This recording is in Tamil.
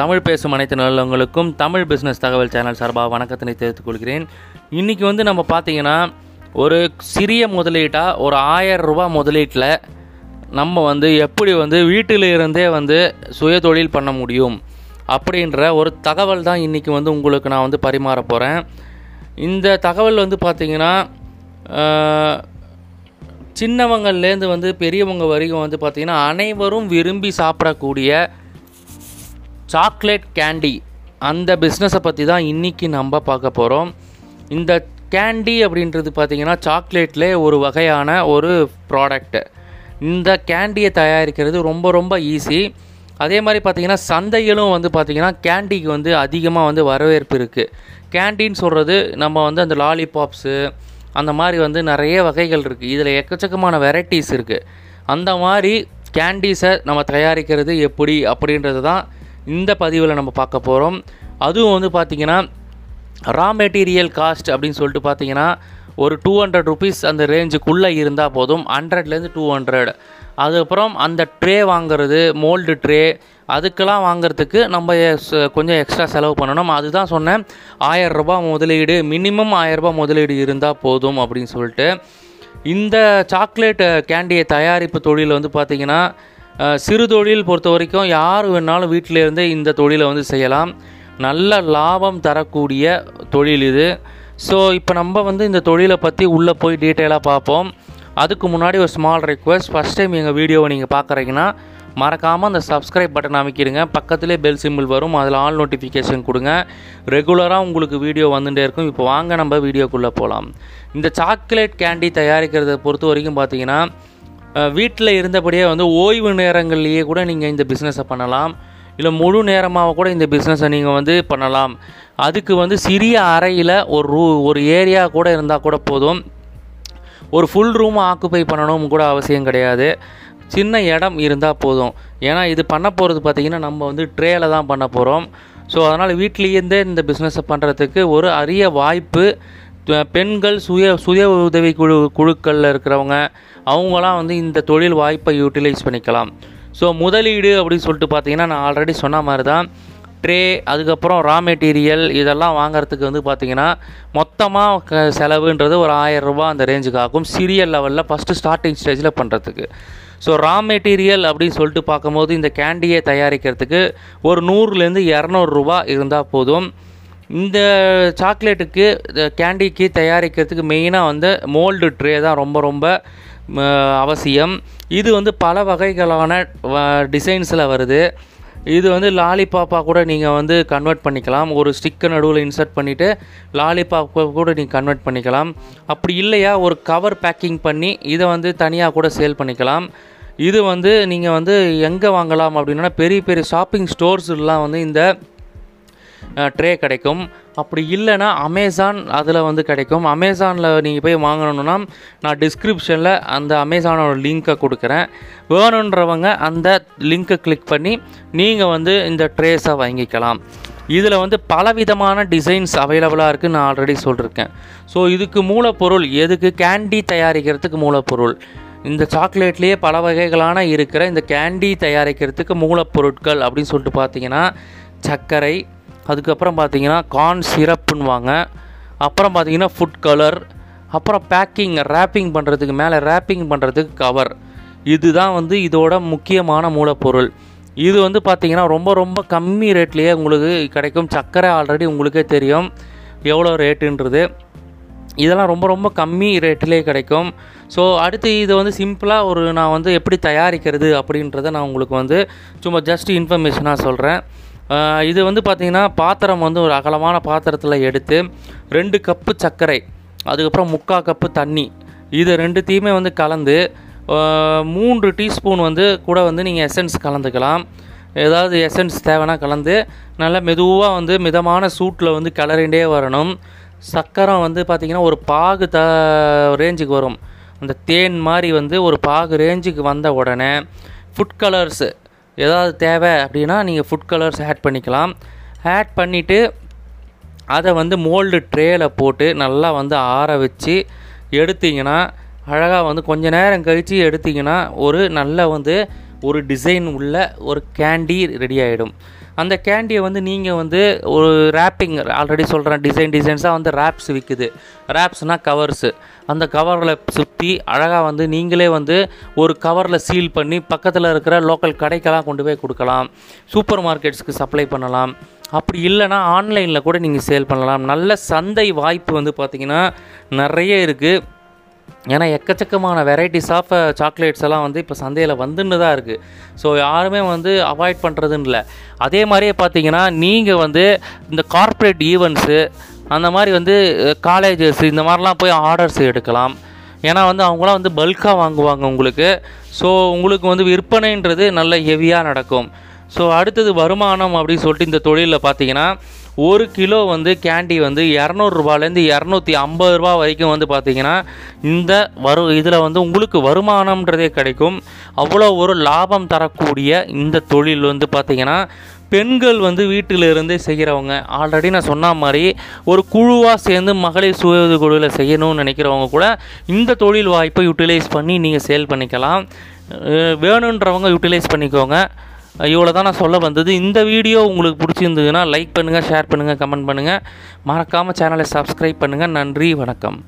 தமிழ் பேசும் அனைத்து நல்லவங்களுக்கும் தமிழ் பிஸ்னஸ் தகவல் சேனல் சார்பாக வணக்கத்தினை தெரிவித்துக் கொள்கிறேன். இன்றைக்கி வந்து நம்ம பார்த்தீங்கன்னா ஒரு சிறிய முதலீட்டாக ஒரு ஆயிரம் ரூபா முதலீட்டில் நம்ம வந்து எப்படி வந்து வீட்டில் இருந்தே வந்து சுய தொழில் பண்ண முடியும் அப்படின்ற ஒரு தகவல் தான் இன்றைக்கி வந்து உங்களுக்கு நான் வந்து பரிமாற போகிறேன் இந்த தகவல் வந்து பார்த்திங்கன்னா சின்னவங்கள்லேருந்து வந்து பெரியவங்க வரைக்கும் வந்து பார்த்திங்கன்னா அனைவரும் விரும்பி சாப்பிடக்கூடிய சாக்லேட் கேண்டி அந்த பிஸ்னஸை பற்றி தான் இன்றைக்கி நம்ம பார்க்க போகிறோம் இந்த கேண்டி அப்படின்றது பார்த்திங்கன்னா சாக்லேட்டில் ஒரு வகையான ஒரு ப்ராடக்ட் இந்த கேண்டியை தயாரிக்கிறது ரொம்ப ரொம்ப ஈஸி அதே மாதிரி பார்த்திங்கன்னா சந்தையிலும் வந்து பார்த்திங்கன்னா கேண்டிக்கு வந்து அதிகமாக வந்து வரவேற்பு இருக்குது கேண்டின்னு சொல்கிறது நம்ம வந்து அந்த லாலிபாப்ஸு அந்த மாதிரி வந்து நிறைய வகைகள் இருக்குது இதில் எக்கச்சக்கமான வெரைட்டிஸ் இருக்குது அந்த மாதிரி கேண்டீஸை நம்ம தயாரிக்கிறது எப்படி அப்படின்றது தான் இந்த பதிவில் நம்ம பார்க்க போகிறோம் அதுவும் வந்து பார்த்திங்கன்னா ரா மெட்டீரியல் காஸ்ட் அப்படின்னு சொல்லிட்டு பார்த்தீங்கன்னா ஒரு டூ ஹண்ட்ரட் ருபீஸ் அந்த ரேஞ்சுக்குள்ளே இருந்தால் போதும். ஹண்ட்ரட்லேருந்து டூ ஹண்ட்ரட் அதுக்கப்புறம் அந்த ட்ரே வாங்குறது மோல்டு ட்ரே அதுக்கெல்லாம் வாங்குறதுக்கு நம்ம கொஞ்சம் எக்ஸ்ட்ரா செலவு பண்ணணும். அதுதான் சொன்னேன். ஆயிரம் முதலீடு மினிமம் ஆயிரம் ரூபாய் முதலீடு இருந்தால் போதும் அப்படின்னு சொல்லிட்டு. இந்த சாக்லேட் கேண்டியை தயாரிப்பு தொழில் வந்து பார்த்திங்கன்னா சிறு தொழில் பொறுத்த வரைக்கும் யார் வேணாலும் வீட்டில் இருந்தே இந்த தொழிலை வந்து செய்யலாம். நல்ல லாபம் தரக்கூடிய தொழில் இது. ஸோ இப்போ நம்ம வந்து இந்த தொழிலை பற்றி உள்ளே போய் டீட்டெயிலாக பார்ப்போம். அதுக்கு முன்னாடி ஒரு ஸ்மால் ரெக்வஸ்ட் ஃபஸ்ட் டைம் எங்கள் வீடியோவை நீங்கள் பார்க்குறீங்கன்னா மறக்காமல் அந்த சப்ஸ்கிரைப் பட்டன் அமைக்கிடுங்க. பக்கத்துலேயே பெல் சிம்பிள் வரும். அதில் ஆல் நோட்டிஃபிகேஷன் கொடுங்க. ரெகுலராக உங்களுக்கு வீடியோ வந்துட்டே இருக்கும். இப்போ வாங்க நம்ம வீடியோக்குள்ளே போகலாம் இந்த சாக்லேட் கேண்டி தயாரிக்கிறத பொறுத்த வரைக்கும் பார்த்தீங்கன்னா வீட்டில் இருந்தபடியே வந்து ஓய்வு நேரங்கள்லேயே கூட நீங்கள் இந்த பிஸ்னஸை பண்ணலாம். இல்லை முழு நேரமாக கூட இந்த பிஸ்னஸை நீங்கள் வந்து பண்ணலாம். அதுக்கு வந்து சிறிய அறையில் ஒரு ரூ ஒரு ஏரியா கூட இருந்தால் கூட போதும். ஒரு ஃபுல் ரூம் ஆக்குப்பை பண்ணணும் கூட அவசியம் கிடையாது. சின்ன இடம் இருந்தால் போதும். ஏன்னா இது பண்ண போகிறது பார்த்திங்கன்னா நம்ம வந்து ட்ரேயில் தான் பண்ண போகிறோம் ஸோ அதனால் வீட்லேருந்தே இந்த பிஸ்னஸை பண்ணுறதுக்கு ஒரு அரிய வாய்ப்பு பெண்கள் சுய சுய உதவி குழு குழுக்களில் இருக்கிறவங்க அவங்களாம் வந்து இந்த தொழில் வாய்ப்பை யூட்டிலைஸ் பண்ணிக்கலாம். ஸோ முதலீடு அப்படின்னு சொல்லிட்டு பார்த்தீங்கன்னா நான் ஆல்ரெடி சொன்ன மாதிரி தான் ட்ரே அதுக்கப்புறம் ரா மெட்டீரியல் இதெல்லாம் வாங்குறதுக்கு வந்து பார்த்திங்கன்னா மொத்தமாக க செலவுன்றது ஒரு ஆயிரம் அந்த ரேஞ்சுக்கு ஆகும். சிறிய லெவலில் ஃபஸ்ட்டு ஸ்டார்டிங் ஸ்டேஜில் பண்ணுறதுக்கு ஸோ ரா மெட்டீரியல் அப்படின்னு சொல்லிட்டு பார்க்கும்போது இந்த கேண்டியை தயாரிக்கிறதுக்கு ஒரு நூறுலேருந்து இரநூறுபா இருந்தால் போதும். இந்த சாக்லேட்டுக்கு இந்த கேண்டிக்கு தயாரிக்கிறதுக்கு மெயினாக வந்து மோல்டு ட்ரே தான் ரொம்ப ரொம்ப அவசியம். இது வந்து பல வகைகளான டிசைன்ஸில் வருது. இது வந்து லாலிபாப்பாக கூட நீங்கள் வந்து கன்வெர்ட் பண்ணிக்கலாம். ஒரு ஸ்டிக்கை நடுவில் இன்சர்ட் பண்ணிவிட்டு லாலிபாப்பை கூட நீங்கள் கன்வெர்ட் பண்ணிக்கலாம். அப்படி இல்லையா ஒரு கவர் பேக்கிங் பண்ணி இதை வந்து தனியாக கூட சேல் பண்ணிக்கலாம். இது வந்து நீங்கள் வந்து எங்கே வாங்கலாம் அப்படின்னா பெரிய பெரிய ஷாப்பிங் ஸ்டோர்ஸ்லாம் வந்து இந்த ட்ரே கிடைக்கும். அப்படி இல்லைன்னா அமேசான் அதில் வந்து கிடைக்கும். அமேசானில் நீங்கள் போய் வாங்கணுன்னா நான் டிஸ்கிரிப்ஷனில் அந்த அமேசானோட லிங்க்கை கொடுக்குறேன். வேணுன்றவங்க அந்த லிங்க்கை கிளிக் பண்ணி நீங்கள் வந்து இந்த ட்ரேஸை வாங்கிக்கலாம். இதில் வந்து பலவிதமான டிசைன்ஸ் அவைலபிளாக இருக்குதுன்னு நான் ஆல்ரெடி சொல்லியிருக்கேன் ஸோ இதுக்கு மூலப்பொருள் எதுக்கு? கேண்டி தயாரிக்கிறதுக்கு மூலப்பொருள். இந்த சாக்லேட்லேயே பல வகைகளான இருக்கிற இந்த கேண்டி தயாரிக்கிறதுக்கு மூலப்பொருட்கள் அப்படின்னு சொல்லிட்டு பார்த்தீங்கன்னா சர்க்கரை அதுக்கப்புறம் பார்த்தீங்கன்னா கார்ன் சிரப்புன்னுவாங்க அப்புறம் பார்த்தீங்கன்னா ஃபுட் கலர் அப்புறம் பேக்கிங் ரேப்பிங் பண்ணுறதுக்கு மேலே ரேப்பிங் பண்ணுறதுக்கு கவர் இதுதான் வந்து இதோட முக்கியமான மூலப்பொருள். இது வந்து பார்த்திங்கன்னா ரொம்ப ரொம்ப கம்மி ரேட்லேயே உங்களுக்கு கிடைக்கும். சர்க்கரை ஆல்ரெடி உங்களுக்கே தெரியும். எவ்வளோ ரேட்டுன்றது இதெல்லாம் ரொம்ப ரொம்ப கம்மி ரேட்டிலே கிடைக்கும். ஸோ அடுத்து இதை வந்து சிம்பிளாக ஒரு நான் வந்து எப்படி தயாரிக்கிறது அப்படின்றத நான் உங்களுக்கு வந்து சும்மா ஜஸ்ட் இன்ஃபர்மேஷனாக சொல்கிறேன் இது வந்து பார்த்திங்கன்னா பாத்திரம் வந்து ஒரு அகலமான பாத்திரத்தில் எடுத்து ரெண்டு கப்பு சர்க்கரை அதுக்கப்புறம் முக்கால் கப்பு தண்ணி இது ரெண்டுத்தையுமே வந்து கலந்து மூன்று டீஸ்பூன் வந்து கூட வந்து நீங்கள் எசன்ஸ் கலந்துக்கலாம். ஏதாவது எசன்ஸ் தேவைன்னா கலந்து நல்லா மெதுவாக வந்து மிதமான சூட்டில் வந்து கிளறிண்டே வரணும். சக்கரம் வந்து பார்த்திங்கன்னா ஒரு பாகு த ரேஞ்சுக்கு வரும். அந்த தேன் மாதிரி வந்து ஒரு பாகு ரேஞ்சுக்கு வந்த உடனே ஃபுட் கலர்ஸு ஏதாவது தேவை அப்படின்னா நீங்கள் ஃபுட் கலர்ஸ் ஆட் பண்ணிக்கலாம். ஆட் பண்ணிவிட்டு அதை வந்து மோல்டு ட்ரேயில் போட்டு நல்லா வந்து ஆற வச்சு எடுத்தீங்கன்னா அழகாக வந்து கொஞ்ச நேரம் கழித்து எடுத்தீங்கன்னா ஒரு நல்ல வந்து ஒரு டிசைன் உள்ள ஒரு கேண்டி ரெடி ஆகிடும் அந்த கேண்டியை வந்து நீங்கள் வந்து ஒரு ரேப்பிங் ஆல்ரெடி சொல்கிறேன் டிசைன் டிசைன்ஸாக வந்து ரேப்ஸ் விற்குது ரேப்ஸ்னால் கவர்ஸு அந்த கவரில் சுற்றி அழகாக வந்து நீங்களே வந்து ஒரு கவரில் சீல் பண்ணி பக்கத்தில் இருக்கிற லோக்கல் கடைக்கெல்லாம் கொண்டு போய் கொடுக்கலாம். சூப்பர் மார்க்கெட்ஸ்க்கு சப்ளை பண்ணலாம். அப்படி இல்லைன்னா ஆன்லைனில் கூட நீங்கள் சேல் பண்ணலாம். நல்ல சந்தை வாய்ப்பு வந்து பார்த்திங்கன்னா நிறைய இருக்குது ஏன்னா எக்கச்சக்கமான வெரைட்டிஸ் ஆஃப் சாக்லேட்ஸ் எல்லாம் வந்து இப்போ சந்தையில் வந்துன்னு தான் இருக்குது ஸோ யாருமே வந்து அவாய்ட் பண்ணுறதுன்னு இல்லை. அதே மாதிரியே பார்த்தீங்கன்னா நீங்கள் வந்து இந்த கார்ப்பரேட் ஈவெண்ட்ஸு அந்த மாதிரி வந்து uh, காலேஜஸ் இந்த மாதிரிலாம் போய் ஆர்டர்ஸ் எடுக்கலாம். ஏன்னா வந்து அவங்களாம் வந்து பல்காக வாங்குவாங்க உங்களுக்கு. ஸோ உங்களுக்கு வந்து விற்பனைன்றது நல்ல ஹெவியாக நடக்கும். ஸோ அடுத்தது வருமானம் அப்படின்னு சொல்லிட்டு இந்த தொழிலில் பார்த்தீங்கன்னா ஒரு கிலோ வந்து கேண்டி வந்து இரநூறுபாலேருந்து இரநூத்தி ஐம்பது ரூபா வரைக்கும் வந்து பார்த்திங்கன்னா இந்த வரு இதில் வந்து உங்களுக்கு வருமானம்ன்றதே கிடைக்கும். அவ்வளோ ஒரு லாபம் தரக்கூடிய இந்த தொழில் வந்து பார்த்திங்கன்னா பெண்கள் வந்து வீட்டில் இருந்தே செய்கிறவங்க ஆல்ரெடி நான் சொன்ன மாதிரி ஒரு குழுவாக சேர்ந்து மகளிர் சுய உதவி குழுவில் செய்யணும்னு நினைக்கிறவங்க கூட இந்த தொழில் வாய்ப்பை யூட்டிலைஸ் பண்ணி நீங்கள் சேல் பண்ணிக்கலாம். வேணுன்றவங்க யூட்டிலைஸ் பண்ணிக்கோங்க. இவ்வளோ தான் நான் சொல்ல வந்தது. இந்த வீடியோ உங்களுக்கு பிடிச்சிருந்ததுன்னா லைக் பண்ணுங்கள் ஷேர் பண்ணுங்கள் கமெண்ட் பண்ணுங்கள் மறக்காமல் சேனலை சப்ஸ்கிரைப் பண்ணுங்கள் நன்றி வணக்கம்.